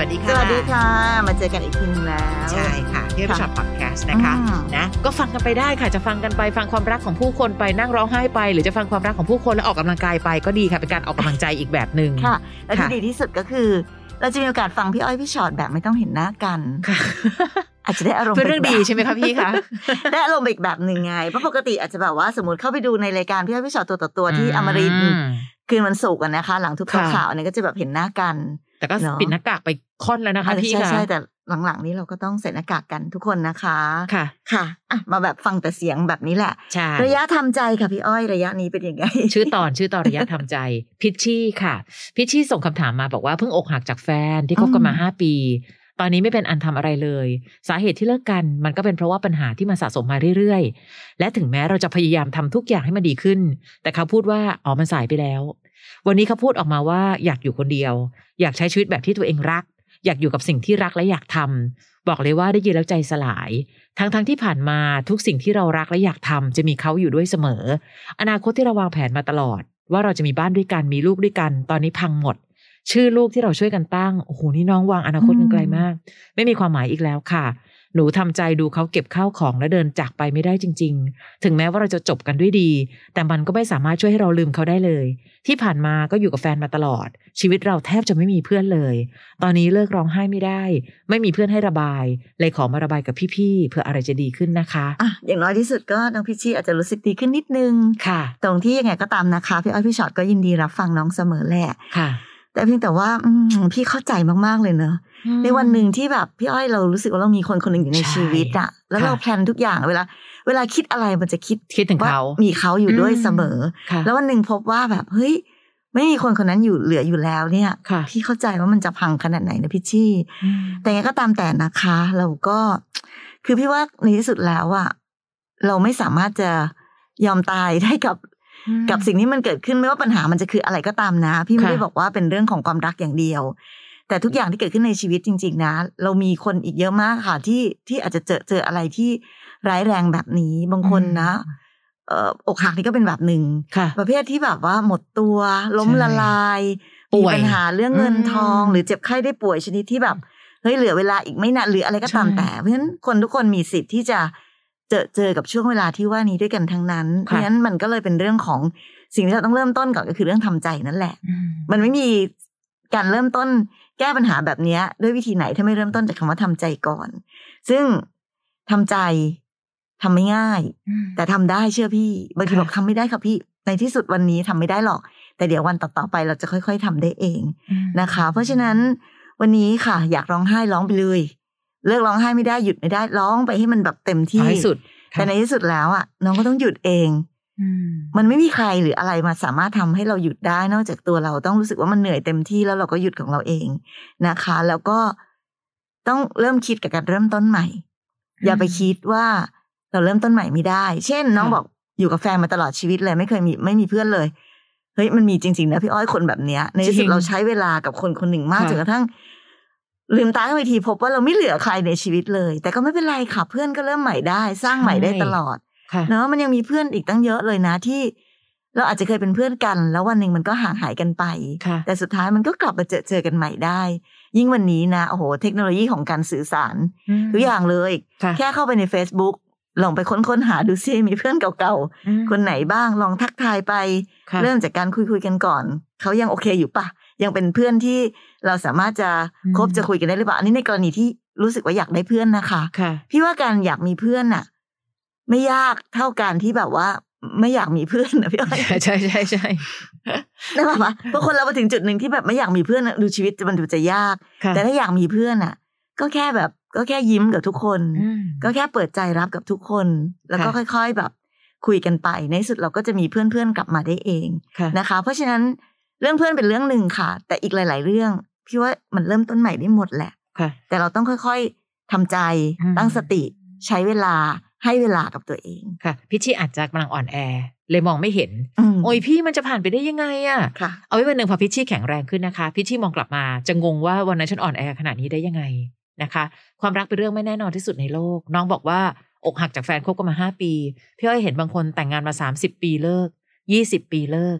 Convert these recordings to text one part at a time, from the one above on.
สวัสดีค่ะวัสดีค่ะ มาเจอกันอีกทีนึงแล้ว ใช่ค่ะพี่อ้อยพี่ฉอดพอดแคสต์นะคะอืมนะก็ฟังกันไปได้ค่ะจะฟังกันไปฟังความรักของผู้คนไปนั่งร้องไห้ไป หรือจะฟังความรักของผู้คนแล้วออกกำลังกายไปก็ดีค่ะเป็นการออกกำลังใจอีกแบบหนึ่งค่ะและที่ค่ะดีที่สุดก็คือ เราจะมีโอกาสฟังพี่อ้อยพี่ชอ็อตแบบไม่ต้องเห็นหน้ากันค่ะอาจจะได้อารมณ์เป็นเรื่องดีแบบใช่ไหมคะพี่คะได้อารมณ์อีกแบบหนึ่งไงเพราะปกติอาจจะแบบว่าสมมติเข้าไปดูในรายการพี่อ้อยพี่ชอตตัวต่อตัวที่อมรินทร์อืมคืนวันศุกร์อะนะคะ หลังทุกข่าวค่ะข่าวเนี่ยก็จะแบบเห็นหน้ากัน แต่ก็เนอะปิดหน้ากากไปค่อนแล้วนะคะพี่ใช่ค่ะใช่แต่หลังๆนี้เราก็ต้องใส่หน้ากากกันทุกคนนะคะค่ะค่ะอะมาแบบฟังแต่เสียงแบบนี้แหละใช่ระยะทำใจค่ะพี่อ้อยระยะนี้เป็นยังไง ชื่อตอนชื่อตอนระยะทำใจ พิชชี่ค่ะ พิชชี่ส่งคำถามมาบอกว่าเพิ่งอกหักจากแฟนที่คบกันมาอืมห้าปี ตอนนี้ไม่เป็นอันทำอะไรเลย สาเหตุที่เลิกกันมันก็เป็นเพราะว่าปัญหาที่มันสะสมมาเรื่อยๆ และถึงแม้เราจะพยายามทำทุกอย่างให้มันดีขึ้น แต่เขาพูดว่าอ๋อมันสายไปแล้ว วันนี้เขาพูดออกมาว่าอยากอยู่คนเดียว อยากใช้ชีวิตแบบที่ตัวเองรัก อยากอยู่กับสิ่งที่รักและอยากทำบอกเลยว่าได้ยินแล้วใจสลาย ทั้งๆที่ผ่านมาทุกสิ่งที่เรารักและอยากทำจะมีเขาอยู่ด้วยเสมอ อนาคตที่เราวางแผนมาตลอด ว่าเราจะมีบ้านด้วยกันมีลูกด้วยกัน ตอนนี้พังหมด ชื่อลูกที่เราช่วยกันตั้งโอ้โหนี่น้องวางอนาคตกันไกลมาก ไม่มีความหมายอีกแล้วค่ะ หนูทำใจดูเขาเก็บข้าวของและเดินจากไปไม่ได้จริง ๆ ถึงแม้ว่าเราจะจบกันด้วยดี แต่มันก็ไม่สามารถช่วยให้เราลืมเขาได้เลย ที่ผ่านมาก็อยู่กับแฟนมาตลอด ชีวิตเราแทบจะไม่มีเพื่อนเลย ตอนนี้เลิกร้องไห้ไม่ได้ ไม่มีเพื่อนให้ระบาย เลยขอมาระบายกับพี่ๆเพื่ออะไรจะดีขึ้นนะคะอะอย่างน้อยที่สุดก็น้องพิชชี่อาจจะรู้สึกดีขึ้นนิดนึงค่ะ ตรงที่ยังไงก็ตามนะคะพี่อ้อยพี่ชอตก็ยินดีรับฟังน้องเสมอแหละค่ะ แต่เพียงแต่ว่าอืมพี่เข้าใจมาก ๆ เลยเนอะในวันหนึ่งที่แบบพี่อ้อยเรารู้สึกว่าเรามีคนคนหนึ่งอยู่ในใช่ชีวิตอะแล้วค่ะเราแพลนทุกอย่างเวลา เวลาคิดอะไรมันจะคิดคิดถึงว่าเขา มีเขาอยู่ด้วยอืมเสมอค่ะแล้ววันหนึ่งพบว่าแบบเฮ้ยไม่มีคนคนนั้นอยู่เหลืออยู่แล้วเนี่ยค่ะพี่เข้าใจว่ามันจะพังขนาดไหนนะพี่ชี่อืมแต่ยังไงก็ตามแต่นะคะ เราก็ คือพี่ว่าในที่สุดแล้วอะเราไม่สามารถจะยอมตายได้กับ กับสิ่งที่มันเกิดขึ้นไม่ว่าปัญหามันจะคืออะไรก็ตามนะ พี่ไม่ค่ะได้บอกว่าเป็นเรื่องของความรักอย่างเดียว แต่ทุกอย่างที่เกิดขึ้นในชีวิตจริง ๆ นะ เรามีคนอีกเยอะมากค่ะที่ที่อาจจะเจอเจออะไรที่ร้ายแรงแบบนี้บางคนนะเอ่ออกหักนี่ก็เป็นแบบหนึ่งค่ะประเภทที่แบบว่าหมดตัว ล้มใช่ละลายป่มีวยปัญหาเรื่องเงินอืมทอง หรือเจ็บไข้ได้ป่วยชนิดที่แบบเฮ้ยเหลือเวลาอีกไม่นานหรืออะไรก็ตามใช่แต่ เพราะฉะนั้นคนทุกคนมีสิทธิ์ที่จะ เจอเจอกับช่วงเวลาที่ว่านี้ด้วยกันทั้งนั้น เพราะฉะนั้นมันก็เลยเป็นเรื่องของสิ่งที่เราต้องเริ่มต้นก่อนก็คือเรื่องทำใจนั่นแหละอืมมันไม่มีการเริ่มต้นแก้ปัญหาแบบเนี้ยด้วยวิธีไหนถ้าไม่เริ่มต้นจากคำว่าทำใจก่อน ซึ่งทำใจทำไม่ง่าย แต่ทำได้เชื่อพี่บางทีค่ะบอกทำไม่ได้ค่ะพี่ในที่สุดวันนี้ทำไม่ได้หรอก แต่เดี๋ยววันต่อๆไปเราจะค่อย ๆทำได้เองอืมนะคะ เพราะฉะนั้นวันนี้ค่ะ อยากร้องไห้ร้องไปเลย เลิกร้องไห้ไม่ได้หยุดไม่ได้ร้องไปให้มันแบบเต็มที่เอาให้สุดค่ะแต่ในที่สุดแล้วอะน้องก็ต้องหยุดเองอืมมันไม่มีใครหรืออะไรมาสามารถทำให้เราหยุดได้ นอกจากตัวเราต้องรู้สึกว่ามันเหนื่อยเต็มที่แล้วเราก็หยุดของเราเองนะคะ แล้วก็ต้องเริ่มคิดกับการเริ่มต้นใหม่ อย่าไปคิดว่าเราเริ่มต้นใหม่ไม่ได้ เช่น น้องค่ะบอกอยู่กับแฟนมาตลอดชีวิตเลย ไม่เคยมีไม่มีเพื่อนเลยเฮ้ยมันมีจริงๆนะพี่อ้อยคนแบบเนี้ย ในที่สุดเราใช้เวลากับคนคนหนึ่งมากจนกระทั่ง ลืมตาขึ้นไปทีพบว่าเราไม่เหลือใครในชีวิตเลย แต่ก็ไม่เป็นไรค่ะ เพื่อนก็เริ่มใหม่ได้ สร้างใหม่ได้ตลอดค่ะเนอะมันยังมีเพื่อนอีกตั้งเยอะเลยนะที่ เราอาจจะเคยเป็นเพื่อนกัน แล้ววันหนึ่งมันก็ห่างหายกันไปค่ะแต่สุดท้ายมันก็กลับมาเจอเจอกันใหม่ได้ ยิ่งวันนี้นะโอ้โหเทคโนโลยีของการสื่อสารทุกอย่างเลยค่ะแค่เข้าไปใน Facebook ลองไปค้นค้นหาดูซิมีเพื่อนเก่าอืมๆคนไหนบ้างลองทักทายไปค่ะเริ่มจากการคุยคุยๆกันก่อน เขายังโอเคอยู่ปะยังเป็นเพื่อนที่เราสามารถจะคบจะคุยกันได้หรือเปล่าอันนี้ในกรณีที่รู้สึกว่าอยากได้เพื่อนนะคะค่ะพี่ว่าการอยากมีเพื่อนน่ะ ไม่ยากเท่าการที่แบบว่า ไม่อยากมีเพื่อนนะพี่อ้อยใช่ใช่ใช่ใช่ได้ป่ะเพราะคนเรามาถึงจุดหนึ่งที่แบบไม่อยากมีเพื่อนน่ะดูชีวิตมันดูจะยากค่ะแต่ถ้าอยากมีเพื่อนน่ะ ก็แค่แบบ ก็แค่ยิ้มกับทุกคนอืมก็แค่เปิดใจรับกับทุกคน แล้วก็ค่ะค่อย ๆ แบบคุยกันไป ในที่สุดเราก็จะมีเพื่อนๆกลับมาได้เองค่ะนะคะ เพราะฉะนั้นเรื่องเพื่อนเป็นเรื่องหนึ่งค่ะ แต่อีกหลาย ๆ เรื่องพี่ว่ามันเริ่มต้นใหม่ได้หมดแหละค่ะแต่เราต้องค่อยๆทำใจอืมตั้งสติใช้เวลาให้เวลากับตัวเองค่ะพิชชี่อาจจะกำลังอ่อนแอ เลยมองไม่เห็นอืมโอ้ยพี่มันจะผ่านไปได้ยังไงอะค่ะ เอาไว้วันหนึ่งพอพิชชี่แข็งแรงขึ้นนะคะ พิชชี่มองกลับมาจะงงว่าวันนั้นฉันอ่อนแอขนาดนี้ได้ยังไง นะคะ ความรักเป็นเรื่องไม่แน่นอนที่สุดในโลก น้องบอกว่าอกหักจากแฟนคบกันมาห้าปีพี่อ้อยเห็นบางคนแต่งงานมาสามสิบปีเลิกยี่สิบปีเลิก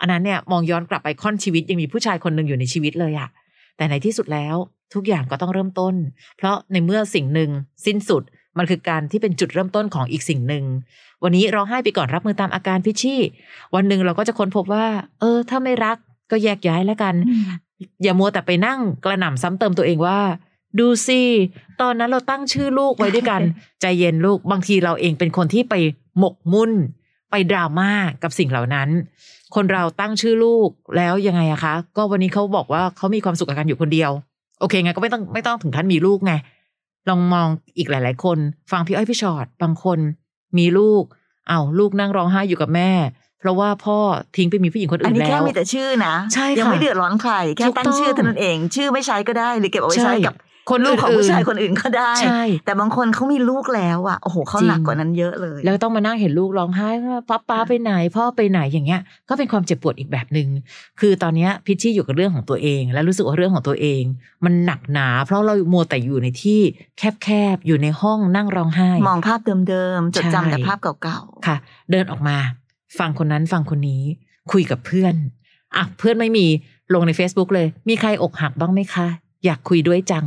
อันนั้นเนี่ยมองย้อนกลับไปค่อนชีวิตยังมีผู้ชายคนหนึ่งอยู่ในชีวิตเลยอะแต่ในที่สุดแล้วทุกอย่างก็ต้องเริ่มต้น เพราะในเมื่อสิ่งหนึ่งสิ้นสุดมันคือการที่เป็นจุดเริ่มต้นของอีกสิ่งหนึ่ง วันนี้ร้องไห้ไปก่อนรับมือตามอาการพิชชี่ วันหนึ่งเราก็จะค้นพบว่า เออ ถ้าไม่รักก็แยกย้ายแล้วกัน อย่ามัวแต่ไปนั่งกระหน่ำซ้ำเติมตัวเองว่า ดูสิตอนนั้นเราตั้งชื่อลูกไว้ด้วยกัน ใจเย็นลูกบางทีเราเองเป็นคนที่ไปหมกมุ่น ไปดราม่ากับสิ่งเหล่านั้น คนเราตั้งชื่อลูกแล้วยังไงอะคะ ก็วันนี้เขาบอกว่าเขามีความสุขกับการอยู่คนเดียว โอเคไงก็ไม่ต้องไม่ต้องถึงขั้นมีลูกไงลองมองอีกหลาย ๆ คน ฟังพี่อ้อยพี่ชอดบางคน มีลูก เอาวลูกนั่งร้องไห้อยู่กับแม่ เพราะว่าพ่อทิ้งไปมีผู้หญิงคนอันอื่นนี้แล้แค่วมีแต่ชื่อนะ ใช่ค่ะยังไม่เดือดร้อนใคร แค่ถูกตั้ต้งองชื่อเท่านั้นเอง ชื่อไม่ใช้ก็ได้ หรือเก็บเอาไว้ใช้กับ คนลูกของผู้ชายอื่นๆคนอื่นก็ได้ใช่แต่บางคนเขามีลูกแล้วอะโอ้โหเขาจริงหนักกว่านั้นเยอะเลย แล้วต้องมานั่งเห็นลูกร้องไห้ว่าป้าป้าไปไหน พ่อไปไหนอย่างเงี้ย ก็เป็นความเจ็บปวดอีกแบบหนึ่งคือตอนเนี้ยพิชชี่อยู่กับเรื่องของตัวเอง และรู้สึกว่าเรื่องของตัวเอง มันหนักหนา เพราะเรามัวแต่อยู่ในที่แคบๆอยู่ในห้องนั่งร้องไห้ มองภาพเดิมๆจดจำแต่ภาพเก่าค่ะ เดินออกมา ฟังคนนั้นฟังคนนี้ คุยกับเพื่อนอะเพื่อนไม่มีลงใน Facebook เลย มีใครอกหักบ้างไหมคะ อยากคุยด้วยจัง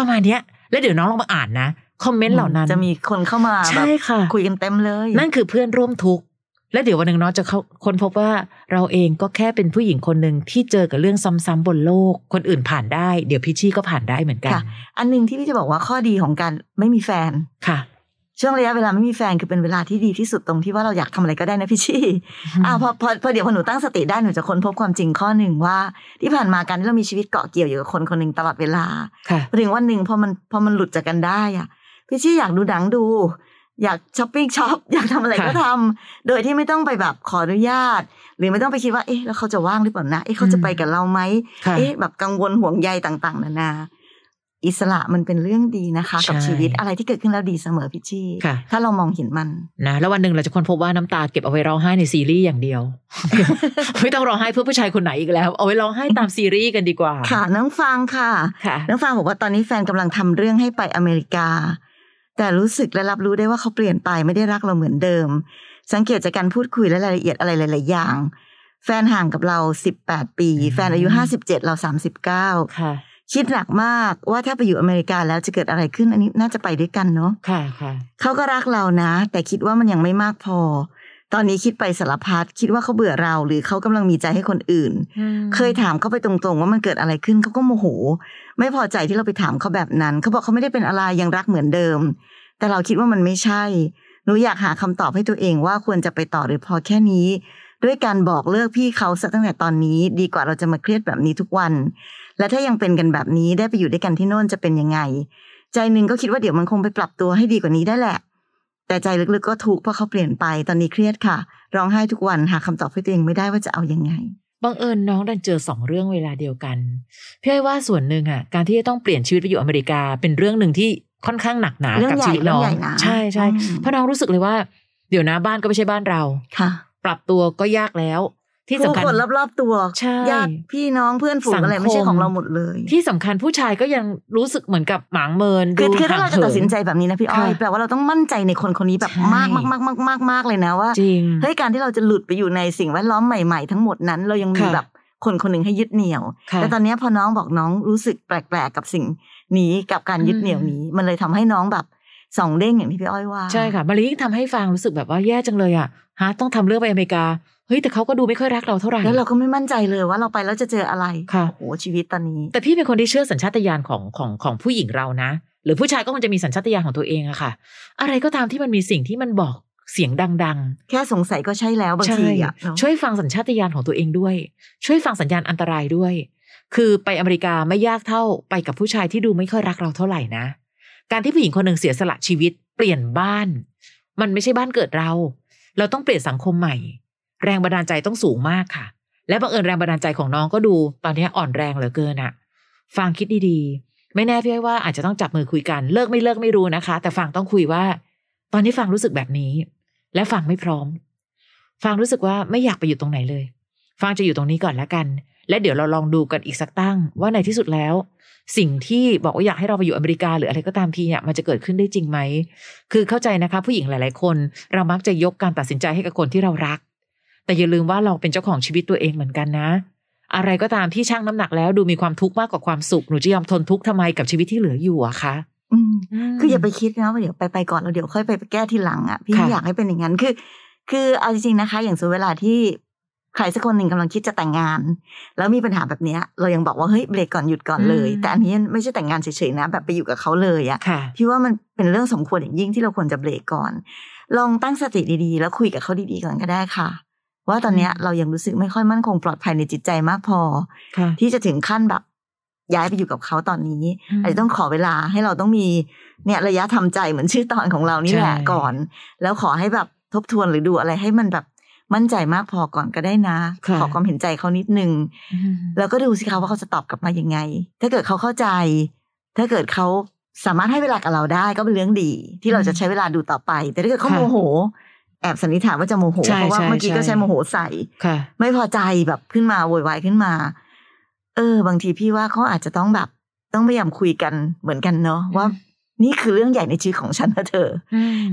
ประมาณเนี้ย แล้วเดี๋ยวน้องลองมาอ่านนะคอมเมนต์เหล่านั้นจะมีคนเข้ามาแบใช่บค่ะคุยกันเต็มเลย นั่นคือเพื่อนร่วมทุกข์และเดี๋ยววันหนึ่งเนาะจะเขาคนพบว่าเราเองก็แค่เป็นผู้หญิงคนหนึ่งที่เจอกับเรื่องซ้ำๆบนโลก คนอื่นผ่านได้ เดี๋ยวพิชชี่ก็ผ่านได้เหมือนกันค่ะอันหนึ่งที่พี่จะบอกว่าข้อดีของการไม่มีแฟนค่ะ ช่วงระยะเวลาไม่มีแฟนคือเป็นเวลาที่ดีที่สุดตรงที่ว่าเราอยากทำอะไรก็ได้นะพี่ชี่อ่าพอพอพอเดี๋ยวพอหนูตั้งสติได้หนูจะค้นพบความจริงข้อหนึ่งว่า ที่ผ่านมาการที่เรามีชีวิตเกาะเกี่ยวอยู่กับคนคนหนึ่งตลอดเวลาค่ะพอถึงวันหนึ่งพอมันพอมันหลุดจากกันได้อะพี่ชี่อยากดูหนังดู อยากช้อปปิ้งช็อปอยากทำอะไรค่ะก็ทำโดยที่ไม่ต้องไปแบบขออนุญาต หรือไม่ต้องไปคิดว่าเอ๊ะแล้วเขาจะว่างหรือเปล่านะเอ๊ะเขาจะไปกับเราไหมค่ะเอ๊ะแบบกังวลห่วงใยต่าง ๆ นานา อิสระมันเป็นเรื่องดีนะคะ กับใช้ชีวิตอะไรที่เกิดขึ้นแล้วดีเสมอพี่ชี่ค่ะถ้าเรามองเห็นมันนะแล้ววันหนึ่งเราจะค้นพบว่าน้ำตาเก็บเอาไว้ร้องไห้ในซีรีส์อย่างเดียว ไม่ต้องร้องไห้เพื่อผู้ชายคนไหนอีกแล้ว เอาไว้ร้องไห้ตามซีรีส์กันดีกว่า ค่ะน้องฟังค่ะค่ะน้องฟังบอกว่าตอนนี้แฟนกำลังทำเรื่องให้ไปอเมริกา แต่รู้สึกและรับรู้ได้ว่าเขาเปลี่ยนไปไม่ได้รักเราเหมือนเดิม สังเกตจากการพูดคุยและรายละเอียดอะไรหลาย ๆ อย่าง แฟนห่างกับเราสิบแปดปีอืมแฟนอายุห้าสิบเจ็ดเราสามสิบเก้าค่ะ คิดหนักมากว่าถ้าไปอยู่อเมริกาแล้วจะเกิดอะไรขึ้นอันนี้น่าจะไปด้วยกันเนาะค่ะค่ะเขาก็รักเรานะ แต่คิดว่ามันยังไม่มากพอ ตอนนี้คิดไปสารพัดคิดว่าเขาเบื่อเราหรือเขากำลังมีใจให้คนอื่น เคยถามเขาไปตรงๆ ว่ามันเกิดอะไรขึ้นเขาก็โมโห ไม่พอใจที่เราไปถามเขาแบบนั้นเขาบอกเขาไม่ได้เป็นอะไรยังรักเหมือนเดิม แต่เราคิดว่ามันไม่ใช่หนูอยากหาคำตอบให้ตัวเองว่าควรจะไปต่อหรือพอแค่นี้ด้วยการบอกเลิกพี่เขาซะตั้งแต่ตอนนี้ ดีกว่าเราจะมาเครียดแบบนี้ทุกวัน และถ้ายังเป็นกันแบบนี้ได้ไปอยู่ด้วยกันที่โน่นจะเป็นยังไง ใจหนึ่งก็คิดว่าเดี๋ยวมันคงไปปรับตัวให้ดีกว่านี้ได้แหละ แต่ใจลึกๆก็ทุกข์เพราะเขาเปลี่ยนไปตอนนี้เครียดค่ะ ร้องไห้ทุกวันหาคำตอบให้ตัวเองไม่ได้ว่าจะเอายังไงบังเอิญน้องดันเจอสองเรื่องเวลาเดียวกันพี่อ้อยว่าส่วนหนึ่งอะการที่จะต้องเปลี่ยนชีวิตไปอยู่อเมริกา เป็นเรื่องหนึ่งที่ค่อนข้างหนักหนาเรื่องกับใหญ่ชีวิตน้องเรื่องใหญ่นะใช่ใช่อืมเพราะน้องรู้สึกเลยว่า เดี๋ยวนะบ้านก็ไม่ใช่บ้านเราค่ะ ปรับตัวก็ยากแล้ว ที่สำคัญผู้คนรอบๆตัวใช่ญาติพี่น้องเพื่อนฝูงอะไรสังคมไม่ใช่ของเราหมดเลย ที่สำคัญผู้ชายก็ยังรู้สึกเหมือนกับหมางเมินคือดูคือถ้าเราจะห่งหิตัดสินใจแบบนี้นะพี่อ้อยค่ะแปลว่าเราต้องมั่นใจในคนคนนี้แบบใช่มากมากมากมากมากมากเลยนะว่าจริงเฮ้ยการที่เราจะหลุดไปอยู่ในสิ่งแวดล้อมใหม่ๆ ทั้งหมดนั้นเรายังมีค่ะแบบคนคนหนึ่งให้ยึดเหนี่ยวค่ะแต่ตอนเนี้ยพอน้องบอกน้องรู้สึกแปลกๆกับสิ่งนี้กับการยึดเหนี่ยวนี้ มันเลยทำให้น้องแบบ สองเด้งอย่างที่พี่อ้อยว่า ใช่ค่ะมารียิ่งทำให้ฟังรู้สึกแบบว่าแย่จังเลยอะฮะต้องทำเรื่องไปอเมริกาเฮ้ยแต่เขาก็ดูไม่ค่อยรักเราเท่าไหร่แล้วเราก็ไม่มั่นใจเลยว่าเราไปแล้วจะเจออะไรค่ะโอ้โหชีวิตตอนนี้ แต่พี่เป็นคนที่เชื่อสัญชาตญาณของของของผู้หญิงเรานะ หรือผู้ชายก็คงจะมีสัญชาตญาณของตัวเองอะค่ะ อะไรก็ตามที่มันมีสิ่งที่มันบอกเสียงดังแค่สงสัยก็ใช่แล้วๆบางใช่ทีอะเนอะช่วยฟังสัญชาตญาณของตัวเองด้วย ช่วยฟังสัญญาณอันตรายด้วย คือไปอเมริกาไม่ยากเท่าไปกับผู้ชายที่ดูไม่ค่อยรักเราเท่าไหร่นะ การที่ผู้หญิงคนหนึ่งเสียสละชีวิต เปลี่ยนบ้าน มันไม่ใช่บ้านเกิดเรา เราต้องเปลี่ยนสังคมใหม่ แรงบันดาลใจต้องสูงมากค่ะ และบังเอิญแรงบันดาลใจของน้องก็ดู ตอนนี้อ่อนแรงเหลือเกินอะฟังคิดดีๆ ไม่แน่พี่อ้อยว่าอาจจะต้องจับมือคุยกันเลิกไม่เลิกไม่รู้นะคะ แต่ฟังต้องคุยว่า ตอนนี้ฟังรู้สึกแบบนี้ และฟังไม่พร้อม ฟังรู้สึกว่าไม่อยากไปอยู่ตรงไหนเลย ฟังจะอยู่ตรงนี้ก่อนแล้วกัน และเดี๋ยวเราลองดูกันอีกสักตั้งว่าในที่สุดแล้ว สิ่งที่บอกว่าอยากให้เราไปอยู่อเมริกาหรืออะไรก็ตามทีเนี่ยมันจะเกิดขึ้นได้จริงไหม คือเข้าใจนะคะผู้หญิงหลาย ๆ คน เรามักจะยกการตัดสินใจให้กับคนที่เรารัก แต่อย่าลืมว่าเราเป็นเจ้าของชีวิตตัวเองเหมือนกันนะ อะไรก็ตามที่ชั่งน้ำหนักแล้วดูมีความทุกข์มากกว่าความสุขหนูจะยอมทนทุกข์ทำไมกับชีวิตที่เหลืออยู่อะคะอืมคืออย่าไปคิดนะว่าเดี๋ยวไปไปก่อนแล้วเดี๋ยวค่อยไปแก้ทีหลังอะพี่ค่ะไม่อยากให้เป็นอย่างนั้นคือ คือเอาจริงๆนะคะ อย่างสมมติเวลาที่ ใครสักคนหนึ่งกำลังคิดจะแต่งงาน แล้วมีปัญหาแบบเนี้ยเรายังบอกว่าเฮ้ยเบรกก่อนหยุดก่อนเลย แต่อันนี้ไม่ใช่แต่งงานเฉยๆนะ แบบไปอยู่กับเขาเลยอะค่ะพี่ว่ามันเป็นเรื่องสมควรอย่างยิ่งที่เราควรจะเบรกก่อน ลองตั้งสติดีๆ แล้วคุยกับเขาดีๆก่อนก็ได้ค่ะ ว่าตอนเนี้ยอืมเรายังรู้สึกไม่ค่อยมั่นคงปลอดภัยในจิตใจมากพอค่ะที่จะถึงขั้นแบบย้ายไปอยู่กับเขาตอนนี้อาจจะต้องขอเวลาให้เราต้องมีเนี่ยระยะทำใจเหมือนชื่อตอนของเรานี่แหละใช่ก่อน แล้วขอให้แบบทบทวนหรือดูอะไรให้มันแบบ มั่นใจมากพอก่อนก็ได้นะค่ะขอความเห็นใจเขานิดนึงอืมแล้วก็ดูสิคะว่าเขาจะตอบกลับมายังไง ถ้าเกิดเขาเข้าใจ ถ้าเกิดเขาสามารถให้เวลากับเราได้ก็เป็นเรื่องดี ที่เราจะใช้เวลาดูต่อไป แต่ถ้าเกิดเขาค่ะโมโห แอบสันนิษฐานว่าจะโมโหใช่เพราะว่าใช่เมื่อกี้ก็ใช่ใช้โมโหใส่ค่ะไม่พอใจแบบขึ้นมาโวยวายขึ้นมา เออ บางทีพี่ว่าเขาอาจจะต้องแบบต้องพยายามคุยกันเหมือนกันเนาะว่า นี่คือเรื่องใหญ่ในชีวิตของฉันนะเธอ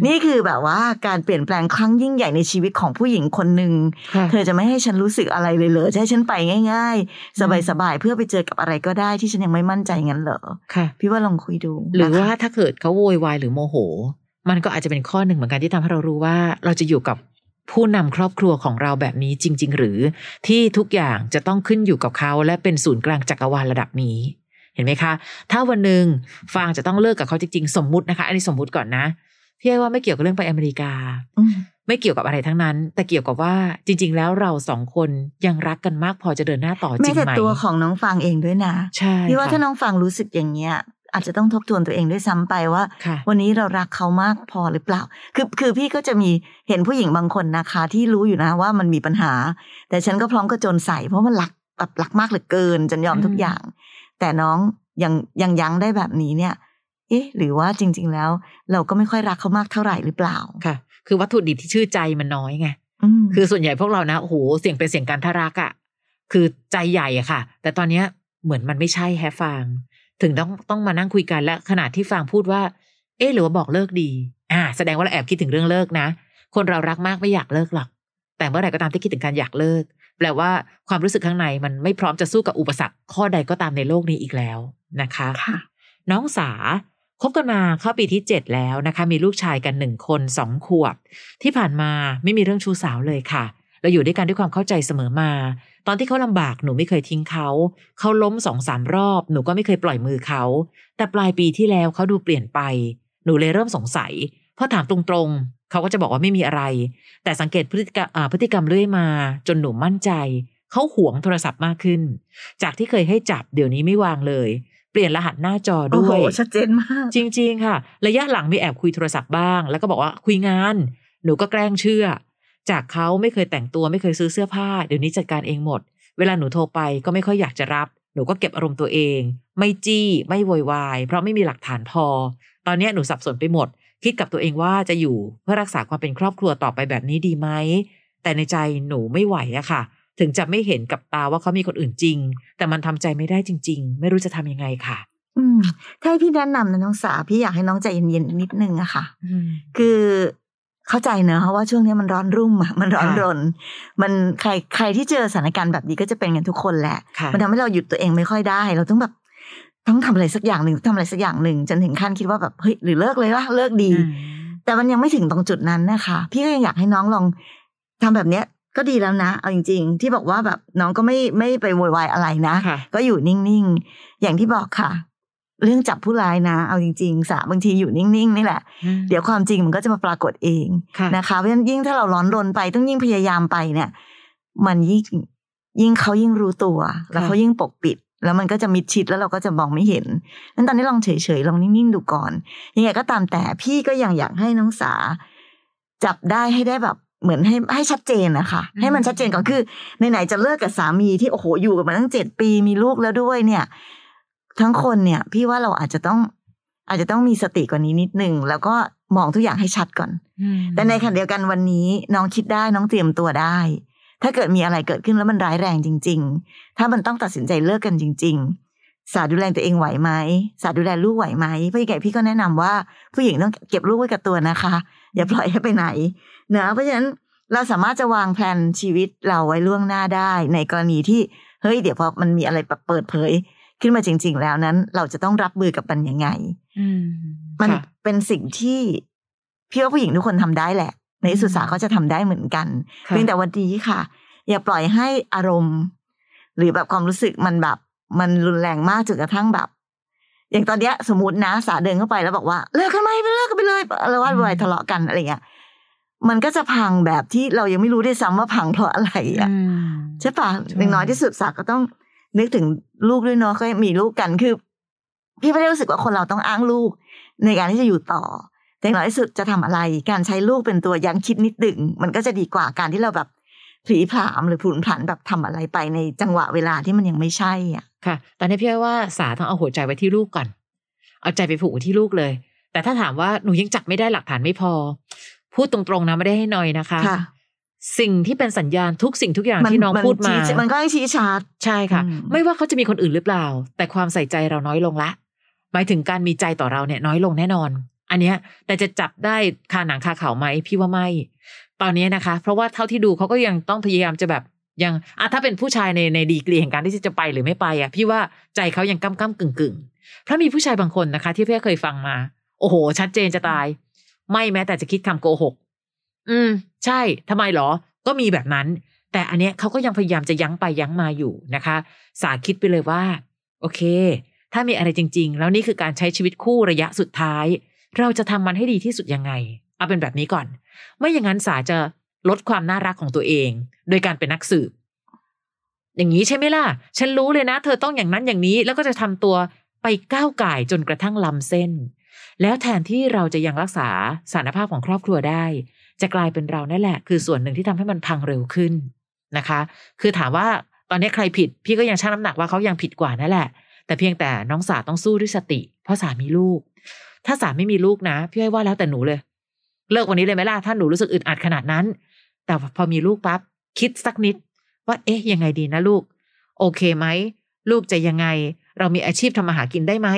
นี่คือแบบว่าการเปลี่ยนแปลงครั้งยิ่งใหญ่ในชีวิตของผู้หญิงคนหนึ่งค่ะเธอจะไม่ให้ฉันรู้สึกอะไรเลยเหรอจะให้ฉันไปง่ายๆอืมสบายๆ เพื่อไปเจอกับอะไรก็ได้ที่ฉันยังไม่มั่นใจงั้นเหรอค่ะพี่ว่าลองคุยดู หรือนะคะว่าถ้าเกิดเขาโวยวายหรือโมโห มันก็อาจจะเป็นข้อหนึ่งเหมือนกันที่ทำให้เรารู้ว่าเราจะอยู่กับผู้นำครอบครัวของเราแบบนี้จริง ๆ หรือที่ทุกอย่างจะต้องขึ้นอยู่กับเขาและเป็นศูนย์กลางจักรวาลระดับนี้ เห็นไหมคะ ถ้าวันหนึ่งฟางจะต้องเลิกกับเขาจริงๆ สมมุตินะคะ อันนี้สมมุติก่อนนะพี่ว่าไม่เกี่ยวกับเรื่องไปอเมริกาอืมไม่เกี่ยวกับอะไรทั้งนั้น แต่เกี่ยวกับว่าจริง ๆ แล้วเราสองคนยังรักกันมากพอจะเดินหน้าต่อจแม้ริงแต่ไหมตัวของน้องฟังเองด้วยนะใช่พี่ว่าค่ะถ้าน้องฟังรู้สึกอย่างเงี้ยอาจจะต้องทบทวนตัวเองด้วยซ้ำไปว่าค่ะวันนี้เรารักเขามากพอหรือเปล่า คือคือพี่ก็จะมีเห็นผู้หญิงบางคนนะคะ ที่รู้อยู่นะว่ามันมีปัญหา แต่ฉันก็พร้อมก็จนใส่เพราะมันรักแบบรักมากเหลือเกินจนยอมทุกอืมอย่าง แต่น้องยังยังยั้งได้แบบนี้เนี่ย เอ๊ะ หรือว่าจริง ๆ แล้ว เราก็ไม่ค่อยรักเขามากเท่าไหร่หรือเปล่าค่ะ คือวัตถุดิบที่ชื่อใจมันน้อยไงอืมคือส่วนใหญ่พวกเรานะโอ้โหเสียงเป็นเสียงการทารักอะคือใจใหญ่อะค่ะ แต่ตอนเนี้ยเหมือนมันไม่ใช่แฮะฟาง ถึงต้องต้องมานั่งคุยกันและขนาดที่ฟางพูดว่า เอ๊ะหรือว่าบอกเลิกดี อ่า แสดงว่าเราแอบคิดถึงเรื่องเลิกนะ คนเรารักมากไม่อยากเลิกหรอกแต่เมื่อไหร่ก็ตามที่คิดถึงการอยากเลิก แปลว่าความรู้สึกข้างในมันไม่พร้อมจะสู้กับอุปสรรคข้อใดก็ตามในโลกนี้อีกแล้วนะคะค่ะน้องสาคบกันมาเข้าปีที่เจ็ดแล้วนะคะ มีลูกชายกันหนึ่งคนสองขวบ ที่ผ่านมาไม่มีเรื่องชู้สาวเลยค่ะ เราอยู่ด้วยกันด้วยความเข้าใจเสมอมา ตอนที่เขาลำบากหนูไม่เคยทิ้งเขา เขาล้มสองสามรอบหนูก็ไม่เคยปล่อยมือเขา แต่ปลายปีที่แล้วเขาดูเปลี่ยนไป หนูเลยเริ่มสงสัย พอถามตรงๆ เขาก็จะบอกว่าไม่มีอะไร แต่สังเกตพฤติกรรมอ่าพฤติกรรมเรื่อยมา จนหนูมั่นใจ เขาหวงโทรศัพท์มากขึ้น จากที่เคยให้จับเดี๋ยวนี้ไม่วางเลย เปลี่ยนรหัสหน้าจอโอ้ด้โหวยชัดเจนมาก จริง ๆ ค่ะ ระยะหลังมีแอบคุยโทรศัพท์บ้าง แล้วก็บอกว่าคุยงาน หนูก็แกล้งเชื่อ จากเขาไม่เคยแต่งตัวไม่เคยซื้อเสื้อผ้า เดี๋ยวนี้จัดการเองหมด เวลาหนูโทรไปก็ไม่ค่อยอยากจะรับ หนูก็เก็บอารมณ์ตัวเอง ไม่จี้ ไม่โวยวาย เพราะไม่มีหลักฐานพอ ตอนเนี้ยหนูสับสนไปหมด คิดกับตัวเองว่าจะอยู่เพื่อรักษาความเป็นครอบครัวต่อไปแบบนี้ดีไหม แต่ในใจหนูไม่ไหวอะค่ะ ถึงจะไม่เห็นกับตาว่าเขามีคนอื่นจริง แต่มันทำใจไม่ได้จริง ๆ ไม่รู้จะทำยังไงค่ะ อืมถ้าให้พี่แนะนำนะน้องสาพี่อยากให้น้องใจเย็นๆนิดนึงอะค่ะอืมคือเข้าใจเนอะว่าช่วงนี้มันร้อนรุ่มอะมันร้อนค่ะรน มันใครใครที่เจอสถานการณ์แบบนี้ก็จะเป็นกันทุกคนแหละค่ะมันทำให้เราหยุดตัวเองไม่ค่อยได้ เราต้องแบบ ต้องทำอะไรสักอย่างหนึ่งทำอะไรสักอย่างหนึ่งจนถึงขั้นคิดว่าแบบเฮ้ยหรือเลิกเลยวะเลิกดีอืมแต่มันยังไม่ถึงตรงจุดนั้นนะคะ พี่ก็ยังอยากให้น้องลองทำแบบเนี้ยก็ดีแล้วนะ เอาจริง ๆ ที่บอกว่าแบบน้องก็ไม่ไม่ไปโวยวายอะไรนะค่ะก็อยู่นิ่งๆ อย่างที่บอกค่ะ เรื่องจับผู้ร้ายนะ เอาจริงๆสาบางทีอยู่นิ่งๆนี่แหละ เดี๋ยวความจริงมันก็จะมาปรากฏเองค่ะนะคะเพราะฉะนั้นยิ่งถ้าเราร้อนรนไปต้องยิ่งพยายามไปเนี่ย มันยิ่งยิ่งเขายิ่งรู้ตัว แล้วเขายิ่งปกปิด แล้วมันก็จะมิดชิดแล้วเราก็จะมองไม่เห็นนั้นตอนนี้ลองเฉยๆลองนิ่งๆดูก่อน ยังไงก็ตามแต่พี่ก็ยังอยากให้น้องสา จับได้ให้ได้แบบเหมือนให้ให้ชัดเจนนะคะอืมให้มันชัดเจนก่อนคือไหนๆจะเลิกกับสามีที่โอ้โหอยู่กันมาตั้งเจ็ดปีมีลูกแล้วด้วยเนี่ย ทั้งคนเนี่ย พี่ว่าเราอาจจะต้อง อาจจะต้องมีสติกว่านี้นิดนึงแล้วก็มองทุกอย่างให้ชัดก่อน แต่ในขณะเดียวกันวันนี้น้องคิดได้น้องเตรียมตัวได้ ถ้าเกิดมีอะไรเกิดขึ้นแล้วมันร้ายแรงจริง ๆ ถ้ามันต้องตัดสินใจเลิกกันจริง ๆ สาดูแลตัวเองไหวไหมสาดูแลลูกไหวไหมพี่ใหญ่พี่ก็แนะนำว่า ผู้หญิงต้องเก็บลูกไว้กับตัวนะคะ อย่าปล่อยให้ไปไหนเนะเพราะฉะนั้นเราสามารถจะวางแผนชีวิตเราไว้ล่วงหน้าได้ ในกรณีที่เฮ้ยเดี๋ยวพอมันมีอะไรเปิดเผย ขึ้นมาจริง ๆ แล้วนั้น เราจะต้องรับมือกับมันยังไงมันเป็นสิ่งที่พี่ว่าผู้หญิงทุกคนทำได้แหละ ในสุสาก็จะทำได้เหมือนกันเพียงแต่วันนี้ค่ะ อย่าปล่อยให้อารมณ์ หรือแบบความรู้สึกมันแบบ มันรุนแรงมากจนกระทั่งแบบ อย่างตอนเนี้ยสมมตินะสาเดินเข้าไปแล้วบอกว่าเลิกกันไหมไปเลิกกันไปเลยแล้วว่าไปทะเลาะกันอะไรเงี้ยมันก็จะพังแบบที่เรายังไม่รู้ได้ซ้ำว่าพังเพราะอะไรอะใช่ปะอย่างน้อยที่สุดสักก็ต้องนึกถึงลูกด้วยเนาะก็มีลูกกันคือ พี่ไม่ได้รู้สึกว่าคนเราต้องอ้างลูกในการที่จะอยู่ต่อ แต่อย่างน้อยที่สุดจะทำอะไร การใช้ลูกเป็นตัวยังคิดนิดดึง มันก็จะดีกว่าการที่เราแบบผีผามหรือผุนผันแบบทำอะไรไปในจังหวะเวลาที่มันยังไม่ใช่อะค่ะ ตอนนี้พี่ว่าสาต้องเอาหัวใจไว้ที่ลูกก่อน เอาใจไปผูกไว้ที่ลูกเลย แต่ถ้าถามว่าหนูยังจับไม่ได้หลักฐานไม่พอ พูดตรงๆนะไม่ได้ให้น้อยนะคะสิ่งที่เป็นสัญญาณทุกสิ่งทุกอย่างที่น้องพูดมา มันก็ให้ชี้ชัดใช่ค่ะ ไม่ว่าเขาจะมีคนอื่นหรือเปล่า แต่ความใส่ใจเราน้อยลงละ หมายถึงการมีใจต่อเราเนี่ยน้อยลงแน่นอน อันเนี้ยแต่จะจับได้คาหนังคาเขาไหมพี่ว่าไม่ตอนนี้นะคะ เพราะว่าเท่าที่ดูเขาก็ยังต้องพยายามจะแบบยังอะถ้าเป็นผู้ชายในในดีกรีแห่งการที่จะไปหรือไม่ไปอะพี่ว่าใจเขายังก้ำก้ำกึ่งกึ่งเพราะมีผู้ชายบางคนนะคะ ที่พี่เคยฟังมา โอ้โห ชัดเจนจะตาย ไม่แม้แต่จะคิดคำโกหก อืม ใช่ทำไมหรอ ก็มีแบบนั้น แต่อันเนี้ยเขาก็ยังพยายามจะยั้งไปยั้งมาอยู่นะคะ สาคิดไปเลยว่า โอเค ถ้ามีอะไรจริง ๆ แล้วนี่คือการใช้ชีวิตคู่ระยะสุดท้าย เราจะทำมันให้ดีที่สุดยังไง เอาเป็นแบบนี้ก่อน ไม่อย่างนั้นสาจะลดความน่ารักของตัวเอง โดยการเป็นนักสืบ อย่างนี้ใช่ไหมล่ะ ฉันรู้เลยนะ เธอต้องอย่างนั้นอย่างนี้ แล้วก็จะทำตัวไปก้าวไก่จนกระทั่งลำเส้น แล้วแทนที่เราจะยังรักษาสารภาพของครอบครัวได้ จะกลายเป็นเรานั่นแหละ คือส่วนหนึ่งที่ทำให้มันพังเร็วขึ้นนะคะ คือถามว่าตอนนี้ใครผิด พี่ก็ยังชั่งน้ำหนักว่าเขายังผิดกว่านั่นแหละ แต่เพียงแต่น้องสาต้องสู้ด้วยสติ เพราะสามีลูก ถ้าสามไม่มีลูกนะพี่ให้ว่าแล้วแต่หนูเลย เลิกวันนี้เลยไหมล่ะถ้าหนูรู้สึกอึดอัดขนาดนั้น แต่พอมีลูกปั๊บคิดสักนิด ว่าเอ๊ะยังไงดีนะลูก โอเคไหมลูกจะยังไง เรามีอาชีพทำมาหากินได้ไหม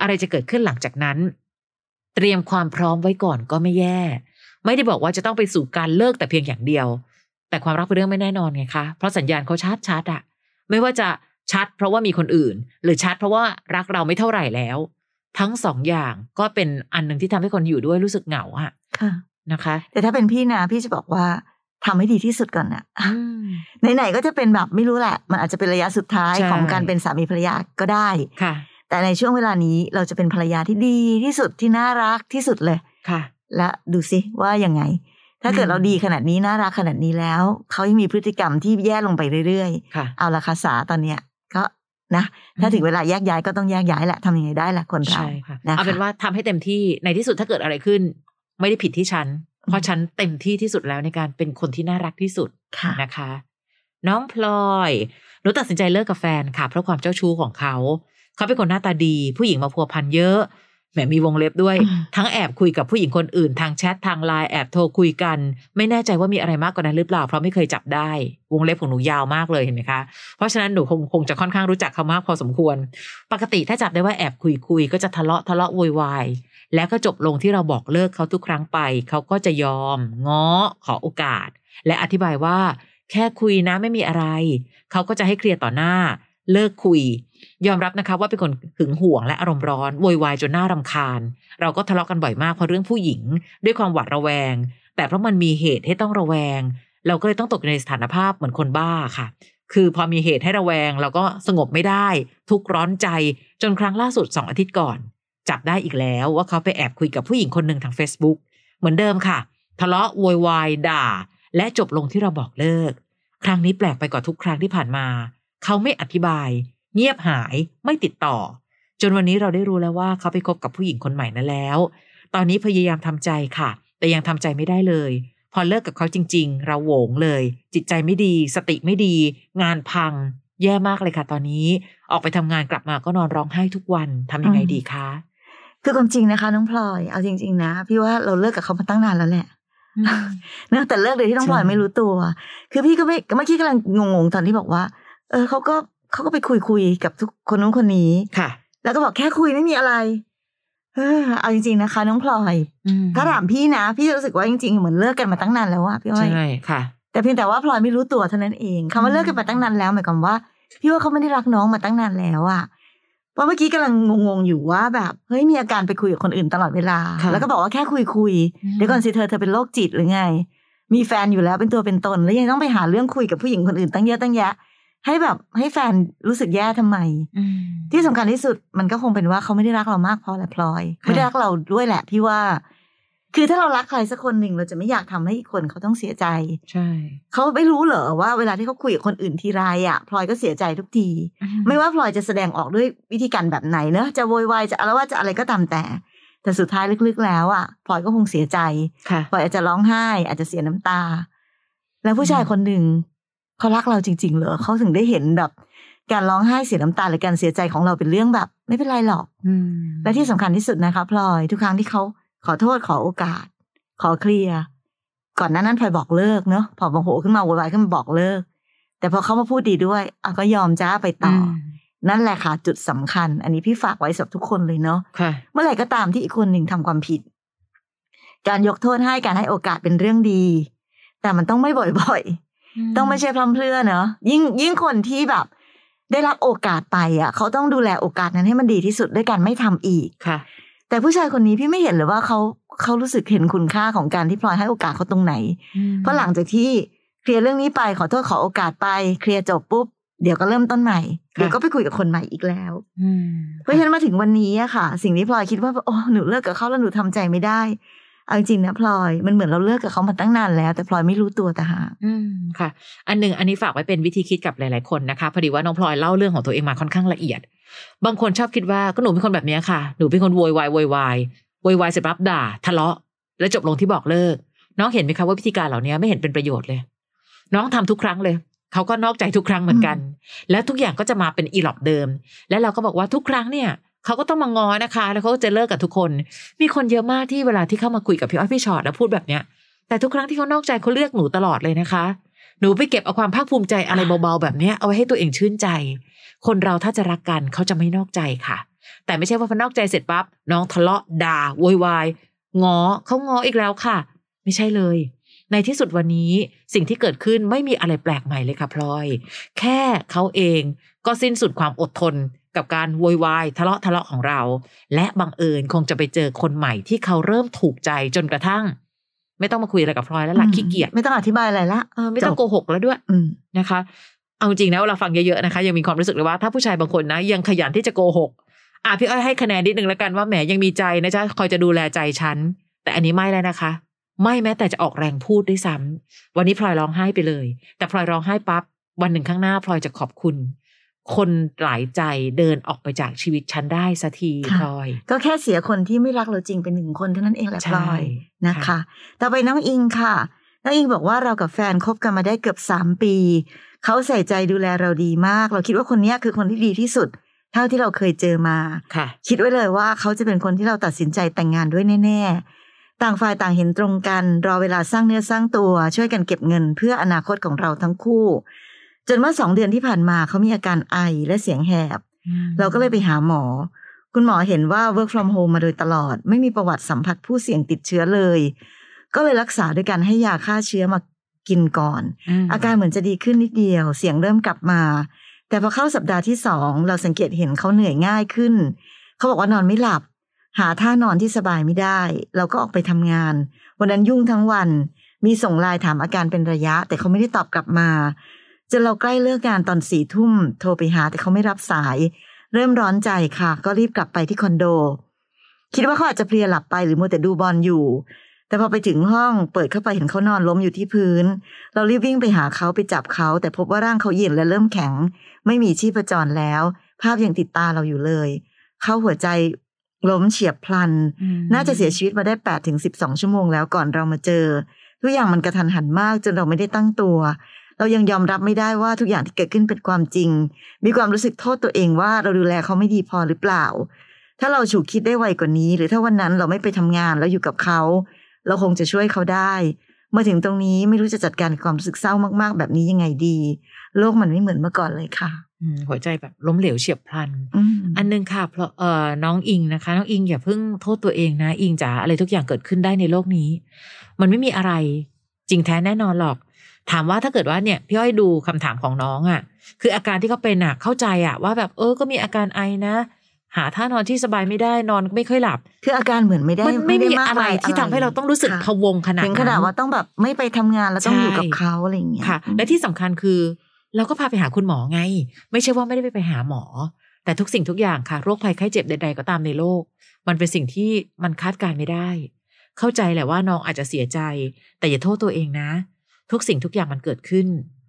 อะไรจะเกิดขึ้นหลังจากนั้น เตรียมความพร้อมไว้ก่อนก็ไม่แย่ ไม่ได้บอกว่าจะต้องไปสู่การเลิกแต่เพียงอย่างเดียว แต่ความรักเป็นเรื่องไม่แน่นอนไงคะเพราะสัญญาณเขาชัดชัดอะไม่ว่าจะชัดเพราะว่ามีคนอื่น หรือชัดเพราะว่ารักเราไม่เท่าไหร่แล้ว ทั้งสองอย่างก็เป็นอันหนึ่งที่ทำให้คนอยู่ด้วยรู้สึกเหงาอะค่ะนะคะ แต่ถ้าเป็นพี่นะพี่จะบอกว่าทำให้ดีที่สุดก่อนนะไหนๆก็จะเป็นแบบไม่รู้แหละ มันอาจจะเป็นระยะสุดท้ายของการเป็นสามีภรรยาก็ได้ค่ะ แต่ในช่วงเวลานี้เราจะเป็นภรรยาที่ดีที่สุดที่น่ารักที่สุดเลยค่ะ และดูซิว่ายังไง ถ้าเกิดเราดีขนาดนี้น่ารักขนาดนี้แล้ว เขายังมีพฤติกรรมที่แย่ลงไปเรื่อยๆเอาละคาสาตอนเนี้ยก็ นะถ้าถึงเวลาแยกย้ายก็ต้องแยกย้ายแหละทำยังไงได้แหละคนเราเอาเป็นว่าทำให้เต็มที่ในที่สุดถ้าเกิดอะไรขึ้น ไม่ได้ผิดที่ฉัน เพราะฉันเต็มที่ที่สุดแล้วในการเป็นคนที่น่ารักที่สุดนะคะ น้องพลอยหนูตัดสินใจเลิกกับแฟนค่ะ เพราะความเจ้าชู้ของเขา เขาเป็นคนหน้าตาดี ผู้หญิงมาพัวพันเยอะ แหมมีวงเล็บด้วย ทั้งแอบคุยกับผู้หญิงคนอื่น ทางแชททางไลน์แอบโทรคุยกัน ไม่แน่ใจว่ามีอะไรมากกว่านั้นหรือเปล่า เพราะไม่เคยจับได้ วงเล็บของหนูยาวมากเลยเห็นไหมคะ เพราะฉะนั้นหนูคงคงจะค่อนข้างรู้จักเขามากพอสมควร ปกติถ้าจับได้ว่าแอบคุยคุยก็จะทะเลาะทะเลาะโวยวายแล้วก็จบลงที่เราบอกเลิกเขาทุกครั้งไป เขาก็จะยอม ง้อขอโอกาส และอธิบายว่า แค่คุยนะไม่มีอะไร เขาก็จะให้เคลียร์ต่อหน้า เลิกคุย ยอมรับนะคะว่าเป็นคนหึงหวงและอารมณ์ร้อนโวยวายจนน่ารำคาญ เราก็ทะเลาะกันบ่อยมากเพราะเรื่องผู้หญิง ด้วยความหวาดระแวง แต่เพราะมันมีเหตุให้ต้องระแวง เราก็เลยต้องตกในสถานภาพเหมือนคนบ้าค่ะ คือพอมีเหตุให้ระแวง เราก็สงบไม่ได้ ทุกร้อนใจจนครั้งล่าสุดสองอาทิตย์ก่อน จับได้อีกแล้วว่าเขาไปแอบคุยกับผู้หญิงคนหนึ่งทาง Facebook เหมือนเดิมค่ะ ทะเลาะโวยวายด่า และจบลงที่เราบอกเลิก ครั้งนี้แปลกไปกว่าทุกครั้งที่ผ่านมา เขาไม่อธิบาย เงียบหายไม่ติดต่อ จนวันนี้เราได้รู้แล้วว่าเขาไปคบกับผู้หญิงคนใหม่นั่นแล้ว ตอนนี้พยายามทำใจค่ะ แต่ยังทำใจไม่ได้เลย พอเลิกกับเขาจริง ๆ เราโหวงเลย จิตใจไม่ดี สติไม่ดี งานพัง แย่มากเลยค่ะ ตอนนี้ ออกไปทำงานกลับมาก็นอนร้องไห้ทุกวันทำยังไงดีคะคือความจริงนะคะน้องพลอยเอาจริง ๆ นะพี่ว่าเราเลิกกับเขามาตั้งนานแล้วแหละอืมนะแต่เลิกโดยที่น้องพลอยใช่ไม่รู้ตัว คือพี่ก็ไม่เมื่อกี้กำลังงงๆตอนที่บอกว่า เออเขาก็ เขาก็ไปคุยคุยๆกับทุกคนนู้นคนนี้ค่ะ แล้วก็บอกแค่คุยไม่มีอะไร เออเอาจริงๆนะคะ น้องพลอยอืมถ้าถามพี่นะ พี่จะรู้สึกว่าจริงๆเหมือนเลิกกันมาตั้งนานแล้วอะพี่อ้อยใช่ค่ะ แต่เพียงแต่ว่าพลอยไม่รู้ตัวเท่านั้นเองคำว่าเลิกกันมาตั้งนานแล้วหมายความว่า พี่ว่าเขาไม่ได้รักน้องมาตั้งนานแล้วอะเพราะเมื่อกี้กำลังงงๆอยู่ว่าแบบเฮ้ยมีอาการไปคุยกับคนอื่นตลอดเวลาค่ะแล้วก็บอกว่าแค่คุยคุยๆอืมเดี๋ยวก่อนสิเธอเธอเป็นโรคจิตหรือไง มีแฟนอยู่แล้วเป็นตัวเป็นตน แล้วยังต้องไปหาเรื่องคุยกับผู้หญิงคนอื่นตั้งเยอะตั้งแยะ ให้แบบให้แฟนรู้สึกแย่ทำไมอืมที่สำคัญที่สุดมันก็คงเป็นว่าเขาไม่ได้รักเรามากพอแหละพลอยค่ะไม่ได้รักเราด้วยแหละพี่ว่า คือถ้าเรารักใครสักคนหนึ่งเราจะไม่อยากทำให้อีกคนเขาต้องเสียใจ ใช่เขาไม่รู้เหรอว่าเวลาที่เขาคุยกับคนอื่นทีไรอะพลอยก็เสียใจทุกที ไม่ว่าพลอยจะแสดงออกด้วยวิธีการแบบไหนเนอะจะโวยวายจะอะไรว่าจะอะไรก็ตามแต่ แต่สุดท้ายลึกๆแล้วอะพลอยก็คงเสียใจค่ะพลอยอาจจะร้องไห้ อาจจะเสียน้ำตา แล้วผู้ชายคนหนึ่ง เขารักเราจริง ๆ เหรอเขาถึงได้เห็นแบบการร้องไห้เสียน้ำตาหรือการเสียใจของเราเป็นเรื่องแบบ ไม่เป็นไรหรอกอืมและที่สำคัญที่สุดนะคะพลอยทุกครั้งที่เขาขอโทษขอโอกาส ขอเคลียร์ก่อนหน้านั้นพลอยบอกเลิกเนาะพอโมโหขึ้นมาโวยวายขึ้นมาบอกเลิก แต่พอเขามาพูดดีด้วยอะก็ยอมจ้าไปต่ออมนั่นแหละค่ะจุดสำคัญ อันนี้พี่ฝากไว้สำหรับทุกคนเลยเนาะค่ะเมื่อไหร่ก็ตามที่อีกคนหนึ่งทำความผิด การยกโทษให้การให้โอกาสเป็นเรื่องดี แต่มันต้องไม่บ่อยๆ ต้องไม่ใช่พร่ำเพรื่อเนอะยิ่งยิ่งคนที่แบบ ได้รับโอกาสไปอะ เขาต้องดูแลโอกาสนั้นให้มันดีที่สุดด้วยการไม่ทำอีกค่ะ แต่ผู้ชายคนนี้พี่ไม่เห็นเลยว่าเขาเขารู้สึกเห็นคุณค่าของการที่พลอยให้โอกาสเขาตรงไหน เพราะหลังจากที่เคลียร์เรื่องนี้ไปขอโทษขอโอกาสไป เคลียร์จบปุ๊บเดี๋ยวก็เริ่มต้นใหม่ค่ะเดี๋ยวก็ไปคุยกับคนใหม่อีกแล้วอืมเพราะฉะนั้นมาถึงวันนี้อะค่ะ สิ่งที่พลอยคิดว่าโอ้หนูเลิกกับเขาแล้วหนูทำใจไม่ได้ เอาจริงๆนะพลอยมันเหมือนเราเลิกกับเขามาตั้งนานแล้ว แต่พลอยไม่รู้ตัวแต่หากอืมค่ะ อันหนึ่งอันนี้ฝากไว้เป็นวิธีคิดกับหลาย ๆ คนนะคะพอดีว่าน้องพลอยเล่าเรื่องของตัวเองมาค่อนข้างละเอียด บางคนชอบคิดว่าก็หนูเป็นคนแบบเนี้ยค่ะหนูเป็นคนโวยวายโวยวายโวยวายเสร็จปั๊บด่า ทะเลาะ แล้วจบลงที่บอกเลิก น้องเห็นไหมคะว่าวิธีการเหล่านี้ไม่เห็นเป็นประโยชน์เลย น้องทำทุกครั้งเลยเขาก็นอกใจทุกครั้งเหมือนกัน แล้วทุกอย่างก็จะมาเป็นอีหลอบเดิม แล้วเราก็บอกว่าทุกครั้งเนี่ย เขาก็ต้องมางอนะคะ แล้วเขาก็จะเลิกกับทุกคน มีคนเยอะมากที่เวลาที่เข้ามาคุยกับพี่อ้อยพี่ชอตแล้วพูดแบบเนี้ย แต่ทุกครั้งที่เขานอกใจเขาเลือกหนูตลอดเลยนะคะ หนูไปเก็บเอาความภาคภูมิใจอะไรเบาๆแบบเนี้ยเอาไว้ให้ตัวเองชื่นใจ คนเราถ้าจะรักกันเขาจะไม่นอกใจค่ะ แต่ไม่ใช่ว่าพอนอกใจเสร็จปั๊บน้องทะเลาะด่าโวยวายงอเขางออีกแล้วค่ะ ไม่ใช่เลย ในที่สุดวันนี้สิ่งที่เกิดขึ้นไม่มีอะไรแปลกใหม่เลยค่ะพลอย แค่เขาเองก็สิ้นสุดความอดทน กับการโวยวายทะเลาะทะเลาะของเรา และบังเอิญคงจะไปเจอคนใหม่ที่เขาเริ่มถูกใจจนกระทั่ง ไม่ต้องมาคุยอะไรกับพลอยแล้วล่ะขี้เกียจไม่ต้องอธิบายอะไรละเออไม่ต้องจบโกหกแล้วด้วยอืมนะคะ เอาจริงนะเวลาฟังเยอะๆนะคะ ยังมีความรู้สึกเลยว่าถ้าผู้ชายบางคนนะ ยังขยันที่จะโกหกอะพี่อ้อยให้คะแนนนิดนึงแล้วกันว่าแหมยังมีใจนะจ๊ะคอยจะดูแลใจฉันแต่อันนี้ไม่แล้วนะคะ ไม่แม้แต่จะออกแรงพูดด้วยซ้ำวันนี้พลอยร้องไห้ไปเลย แต่พลอยร้องไห้ปั๊บวันหนึ่งข้างหน้าพลอยจะขอบคุณ คนหลายใจเดินออกไปจากชีวิตฉันได้สักทีค่ะพลอย ก็แค่เสียคนที่ไม่รักเราจริงเป็นหนึ่งคนเท่านั้นเองแหละพลใช่อยนะคะ ต่อไปน้องอิงค่ะ น้องอิงบอกว่าเรากับแฟนคบกันมาได้เกือบสามปี เขาใส่ใจดูแลเราดีมาก เราคิดว่าคนเนี้ยคือคนที่ดีที่สุด เท่าที่เราเคยเจอมาค่ะ คิดไว้เลยว่าเขาจะเป็นคนที่เราตัดสินใจแต่งงานด้วยแน่ ๆ ต่างฝ่ายต่างเห็นตรงกัน รอเวลาสร้างเนื้อสร้างตัว ช่วยกันเก็บเงินเพื่ออนาคตของเราทั้งคู่ จนเมื่อสองเดือนที่ผ่านมาเขามีอาการไอและเสียงแหบ เราก็เลยไปหาหมอ คุณหมอเห็นว่า work from home มาโดยตลอด ไม่มีประวัติสัมผัสผู้เสี่ยงติดเชื้อเลย ก็เลยรักษาด้วยการให้ยาฆ่าเชื้อมากินก่อนมอาการเหมือนจะดีขึ้นนิดเดียว เสียงเริ่มกลับมา แต่พอเข้าสัปดาห์ที่สองเราสังเกตเห็นเขาเหนื่อยง่ายขึ้น เขาบอกว่านอนไม่หลับ หาท่านอนที่สบายไม่ได้ เราก็ออกไปทำงาน วันนั้นยุ่งทั้งวัน มีส่งไลน์ถามอาการเป็นระยะ แต่เขาไม่ได้ตอบกลับมา จนเราใกล้เลิกงานตอนสี่ทุ่มโทรไปหาแต่เขาไม่รับสาย เริ่มร้อนใจค่ะ ก็รีบกลับไปที่คอนโด คิดว่าเขาอาจจะเพลียหลับไปหรือมัวแต่ดูบอลอยู่ แต่พอไปถึงห้องเปิดเข้าไปเห็นเขานอนล้มอยู่ที่พื้น เรารีบวิ่งไปหาเขาไปจับเขา แต่พบว่าร่างเขาเย็นและเริ่มแข็ง ไม่มีชีพจรแล้ว ภาพยังติดตาเราอยู่เลย เขาหัวใจล้มเฉียบพลันอืมน่าจะเสียชีวิตมาได้แปดถึงสิบสองชั่วโมงแล้วก่อนเรามาเจอทุกอย่างมันกระทันหันมากจนเราไม่ได้ตั้งตัว เรายังยอมรับไม่ได้ว่าทุกอย่างที่เกิดขึ้นเป็นความจริง มีความรู้สึกโทษตัวเองว่าเราดูแลเขาไม่ดีพอหรือเปล่า ถ้าเราฉุกคิดได้ไวกว่านี้ หรือถ้าวันนั้นเราไม่ไปทำงานแล้วอยู่กับเขา เราคงจะช่วยเขาได้ มาถึงตรงนี้ไม่รู้จะจัดการความรู้สึกเศร้ามากๆ แบบนี้ยังไงดี โลกมันไม่เหมือนเมื่อก่อนเลยค่ะอืมหัวใจแบบล้มเหลวเฉียบพลันอืมอันนึงค่ะ เพราะเอ่อน้องอิงนะคะ น้องอิงอย่าเพิ่งโทษตัวเองนะ อิงจ๋าอะไรทุกอย่างเกิดขึ้นได้ในโลกนี้ มันไม่มีอะไรจริงแท้แน่นอนหรอก ถามว่าถ้าเกิดว่าเนี่ยพี่อ้อยดูคำถามของน้องอะ่ะ คืออาการที่เขาเป็นอะ่ะเข้าใจอะ่ะ ว่าแบบเออก็มีอาการไอนะ หาท่านอนที่สบายไม่ได้นอนไม่ค่อยหลับ คืออาการเหมือนไม่ได้มันไม่ด้มีากอะไรมยที่ทำให้เราต้องรู้สึกค่ะพะวงขนาดถึงนั้นขนาดว่าต้องแบบไม่ไปทำงานแล้วต้องใช่อยู่กับเขาอะไรอย่างเงี้ยค่ะ และที่สำคัญคือ เราก็พาไปหาคุณหมอไง ไม่ใช่ว่าไม่ได้ไปหาหมอ แต่ทุกสิ่งทุกอย่างค่ะโรคภัยไข้เจ็บใด ๆ ก็ตามในโลก มันเป็นสิ่งที่มันคาดการณ์ไม่ได้ เข้าใจแหละว่าน้องอาจจะเสียใจ แต่อย่าโทษตัวเองนะ ทุกสิ่งทุกอย่างมันเกิดขึ้น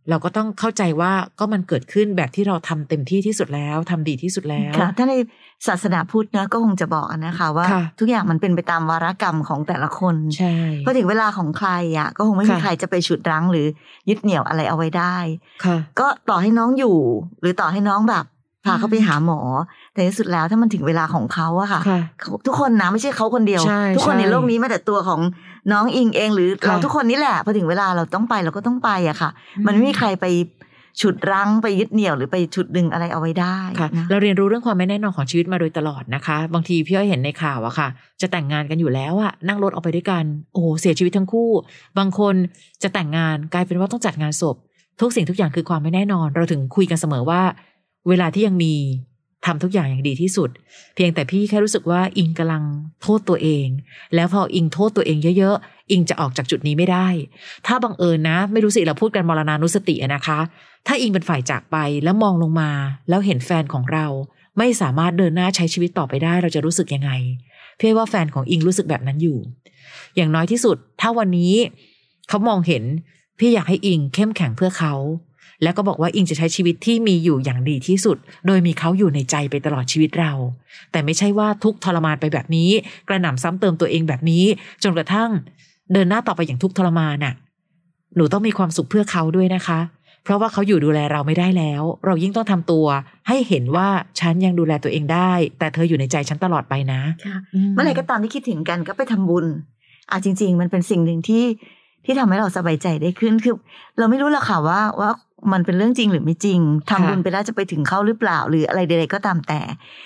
เราก็ต้องเข้าใจว่าก็มันเกิดขึ้นแบบที่เราทำเต็มที่ที่สุดแล้วทำดีที่สุดแล้วค่ะถ้าในศาสนาพุทธนะก็คงจะบอกนะคะว่าค่ะทุกอย่างมันเป็นไปตามวาระกรรมของแต่ละคนใช่พอถึงเวลาของใครอะ ก็คงไม่มีค่ะใครจะไปฉุดรั้งหรือยึดเหนี่ยวอะไรเอาไว้ได้ ค่ะ ก็ต่อให้น้องอยู่ หรือต่อให้น้องแบบ พาเขาไปหาหมอ แต่ที่สุดแล้วถ้ามันถึงเวลาของเขาอะค่ะค่ะเขาทุกคนนะไม่ใช่เขาคนเดียวใช่ทุกคนใช่ในโลกนี้แม้แต่ตัวของน้องอิงเอง หรือค่ะเราทุกคนนี่แหละพอถึงเวลาเราต้องไปเราก็ต้องไปอะค่ะ มันไม่มีใครไปฉุดรั้งไปยึดเหนี่ยวหรือไปฉุดดึงอะไรเอาไว้ได้ค่ะนะเราเรียนรู้เรื่องความไม่แน่นอนของชีวิตมาโดยตลอดนะคะ บางทีพี่อ้อยเห็นในข่าวอะค่ะ จะแต่งงานกันอยู่แล้วอะนั่งรถออกไปด้วยกัน โอ้โหเสียชีวิตทั้งคู่ บางคนจะแต่งงานกลายเป็นว่าต้องจัดงานศพ ทุกสิ่งทุกอย่างคือความไม่แน่นอน เราถึงคุยกันเสมอว่า เวลาที่ยังมีทำทุกอย่างอย่างดีที่สุด เพียงแต่พี่แค่รู้สึกว่าอิงกำลังโทษตัวเอง แล้วพออิงโทษตัวเองเยอะๆ อิงจะออกจากจุดนี้ไม่ได้ ถ้าบังเอิญนะ ไม่รู้สิเราพูดกันมรณานุสติอะนะคะ ถ้าอิงเป็นฝ่ายจากไปแล้วมองลงมา แล้วเห็นแฟนของเรา ไม่สามารถเดินหน้าใช้ชีวิตต่อไปได้ เราจะรู้สึกยังไงพี่ว่าแฟนของอิงรู้สึกแบบนั้นอยู่ อย่างน้อยที่สุด ถ้าวันนี้เขามองเห็นพี่อยากให้อิงเข้มแข็งเพื่อเขา แล้วก็บอกว่าอิงจะใช้ชีวิตที่มีอยู่อย่างดีที่สุด โดยมีเขาอยู่ในใจไปตลอดชีวิตเรา แต่ไม่ใช่ว่าทุกข์ทรมานไปแบบนี้ กระหน่ำซ้ำเติมตัวเองแบบนี้ จนกระทั่ง เดินหน้าต่อไปอย่างทุกข์ทรมานน่ะ หนูต้องมีความสุขเพื่อเขาด้วยนะคะ เพราะว่าเขาอยู่ดูแลเราไม่ได้แล้ว เรายิ่งต้องทำตัว ให้เห็นว่าฉันยังดูแลตัวเองได้ แต่เธออยู่ในใจฉันตลอดไปนะค่ะเมื่อไหร่ก็ตามที่คิดถึงกันก็ไปทำบุญอะจริง ๆ มันเป็นสิ่งหนึ่งที่ที่ทำให้เราสบายใจได้ขึ้นคือ เราไม่รู้หรอกค่ะว่าว่า มันเป็นเรื่องจริงหรือไม่จริงทำบุญไปแล้วจะไปถึงเขาหรือเปล่า หรืออะไรใดๆก็ตามแต่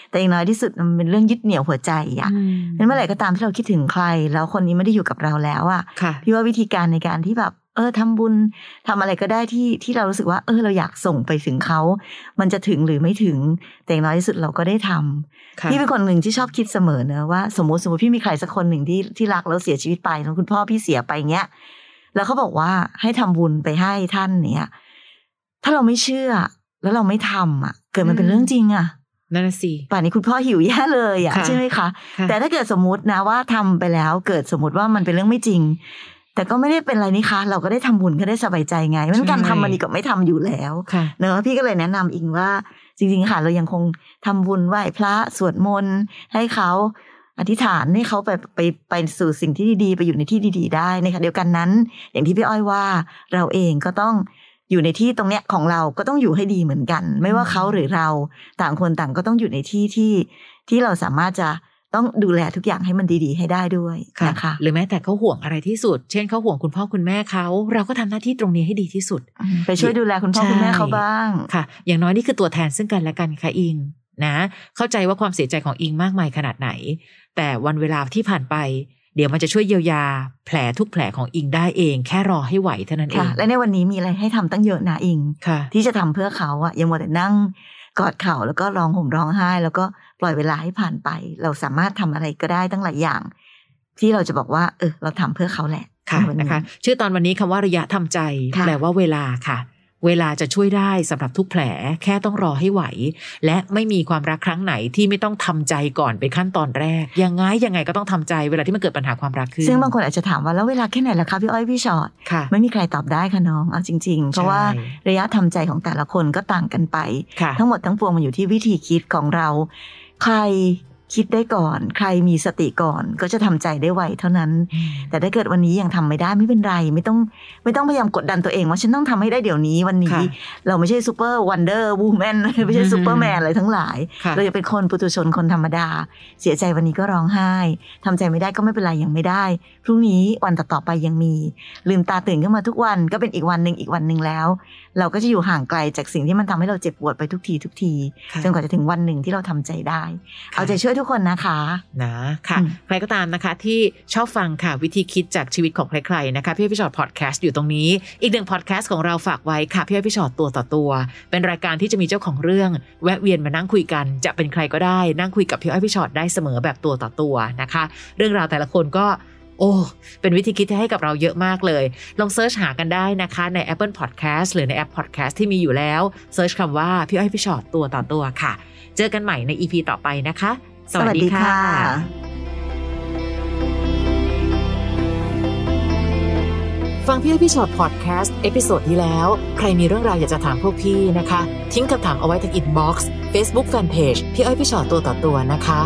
แต่อย่างน้อยที่สุดมันเป็นเรื่องยึดเหนี่ยวหัวใจอะนั้นเมื่อไหร่ก็ตามที่เราคิดถึงใคร แล้วคนนี้ไม่ได้อยู่กับเราแล้วอะค่ะพี่ว่าวิธีการในการที่แบบเออทำบุญทำอะไรก็ได้ที่ที่เรารู้สึกว่า เออเราอยากส่งไปถึงเขา มันจะถึงหรือไม่ถึง แต่อย่างน้อยที่สุดเราก็ได้ทำค่ะพี่เป็นคนหนึ่งที่ชอบคิดเสมอเนอะว่าสมมติสมมติพี่มีใครสักคนหนึ่งที่ที่รักแล้วเสียชีวิตไปแล้วคุณพ่อพี่เสียไปเงี้ยแล้วเขาบอกว่าให้ทำบุญไปให้ท่านเนี่ย ถ้าเราไม่เชื่อ แล้วเราไม่ทำอะ เกิดมันเป็นเรื่องจริงอะนั่นนะสิป่านนี้คุณพ่อหิวแย่เลยอะค่ะใช่ไหมคะค่ะแต่ถ้าเกิดสมมตินะว่าทำไปแล้วเกิดสมมติว่ามันเป็นเรื่องไม่จริง แต่ก็ไม่ได้เป็นอะไรนี่คะ เราก็ได้ทำบุญก็ได้สบายใจไงเพราะฉะนั้นการทำมันดีกว่าไม่ทำอยู่แล้วค่ะเนอะพี่ก็เลยแนะนำอิงว่า จริงๆค่ะเรายังคงทำบุญไหว้พระสวดมนต์ให้เขาอธิษฐานให้เขาไปไปไปสู่สิ่งที่ดีๆ ไปอยู่ในที่ดี ๆ ได้ในขณะเดียวกันนั้น อย่างที่พี่อ้อยว่าเราเองก็ต้อง อยู่ในที่ตรงเนี้ยของเราก็ต้องอยู่ให้ดีเหมือนกัน ไม่ว่าเขาหรือเราต่างคนต่างก็ต้องอยู่ในที่ที่ที่เราสามารถจะต้องดูแลทุกอย่างให้มันดีๆ ให้ได้ด้วยนะคะหรือแม้แต่เขาห่วงอะไรที่สุด เช่นเขาห่วงคุณพ่อคุณแม่เขาเราก็ทำหน้าที่ตรงนี้ให้ดีที่สุดอืมไปช่วยดูแลคุณพ่อคุณแม่เขาบ้างค่ะ อย่างน้อยนี่คือตัวแทนซึ่งกันและกันค่ะอิงนะ เข้าใจว่าความเสียใจของอิงมากมายขนาดไหน แต่วันเวลาที่ผ่านไป เดี๋ยวมันจะช่วยเยียวยา แผลทุกแผลของอิงได้เอง แค่รอให้ไหวเท่านั้นเอค่ะงและในวันนี้มีอะไรให้ทำตั้งเยอะนะอิงค่ะที่จะทำเพื่อเขาอะยังมัวแต่นั่งกอดเข่าแล้วก็ร้องห่มร้องไห้ แล้วก็ปล่อยเวลาให้ผ่านไป เราสามารถทำอะไรก็ได้ตั้งหลายอย่าง ที่เราจะบอกว่า เออ เราทำเพื่อเขาแหละค่ะใวันะคะ ชื่อตอนวันนี้คำว่าระยะทำใจค่ะแปลว่าเวลาค่ะ เวลาจะช่วยได้สำหรับทุกแผลแค่ต้องรอให้ไหว และไม่มีความรักครั้งไหนที่ไม่ต้องทำใจก่อนเป็นขั้นตอนแรก ยังไงยังไงก็ต้องทำใจเวลาที่มันเกิดปัญหาความรักขึ้น ซึ่งบางคนอาจจะถามว่าแล้วเวลาแค่ไหนล่ะคะพี่อ้อยพี่ชอตค่ะไม่มีใครตอบได้ค่ะน้องเอาจริง ๆ เพราะว่าใช่ระยะทำใจของแต่ละคนก็ต่างกันไปค่ะทั้งหมดทั้งปวงมันอยู่ที่วิธีคิดของเรา ใคร คิดได้ก่อน ใครมีสติก่อนก็จะทำใจได้ไวเท่านั้น แต่ถ้าเกิดวันนี้ยังทำไม่ได้ไม่เป็นไร ไม่ต้องไม่ต้องพยายามกดดันตัวเองว่าฉันต้องทำให้ได้เดี๋ยวนี้วันนี้ค่ะเราไม่ใช่ super Wonder Woman ไม่ใช่ซูเปอร์แมนอะไรทั้งหลายค่ะเราจะเป็นคนปุถุชนคนธรรมดา เสียใจวันนี้ก็ร้องไห้ทำใจไม่ได้ก็ไม่เป็นไรยังไม่ได้ พรุ่งนี้วันต่อๆไปยังมี ลืมตาตื่นขึ้นมาทุกวันก็เป็นอีกวันหนึ่งอีกวันหนึ่งแล้ว เราก็จะอยู่ห่างไกลจากสิ่งที่มันทำให้เราเจ็บปวดไปทุกทีทุกทีค่ะจนกว่าจะถึงวันหนึ่งที่เราทำใจได้ เอาใจช่วยทุกคนนะคะนะค่ะอืมใครก็ตามนะคะที่ชอบฟังค่ะวิธีคิดจากชีวิตของใครๆนะคะพี่อ้อยพี่ฉอดพอดแคสต์อยู่ตรงนี้ อีกหนึ่งพอดแคสต์ของเราฝากไว้ค่ะพี่อ้อยพี่ฉอดตัวต่อตัว เป็นรายการที่จะมีเจ้าของเรื่อง แวะเวียนมานั่งคุยกัน จะเป็นใครก็ได้นั่งคุยกับพี่อ้อยพี่ฉอดได้เสมอแบบตัวต่อตัวนะคะ เรื่องราวแต่ละคนก็ โอ้ เป็นวิธีคิดที่ให้กับเราเยอะมากเลย ลอง search หากันได้นะคะใน Apple Podcast หรือในแอป Podcast ที่มีอยู่แล้วsearch คำว่าพี่อ้อยพี่ฉอดตัวต่อตัวค่ะ เจอกันใหม่ใน EP ต่อไปนะคะ สวัสดีค่ะฟังพี่อ้อยพี่ฉอดพอดแคสต์ episode ที่แล้ว ใครมีเรื่องราวอยากจะถามพวกพี่นะคะ ทิ้งคำถามเอาไว้ที่ inbox เฟซบุ๊กแฟนเพจพี่อ้อยพี่ฉอดตัวต่อตัวนะคะ